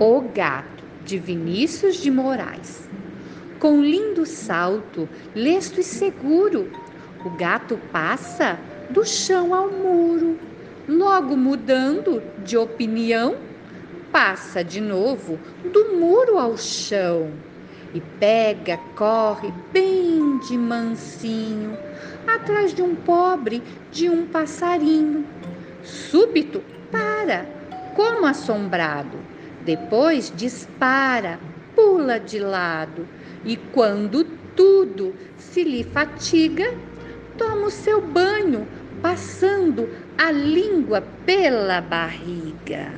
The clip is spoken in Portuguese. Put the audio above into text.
O Gato, de Vinícius de Moraes. Com lindo salto, lesto e seguro, o gato passa do chão ao muro. Logo mudando de opinião, passa de novo do muro ao chão e pega, corre bem de mansinho atrás de um pobre de um passarinho. Súbito para, como assombrado depois dispara, pula de lado e quando tudo se lhe fatiga, toma o seu banho, passando a língua pela barriga.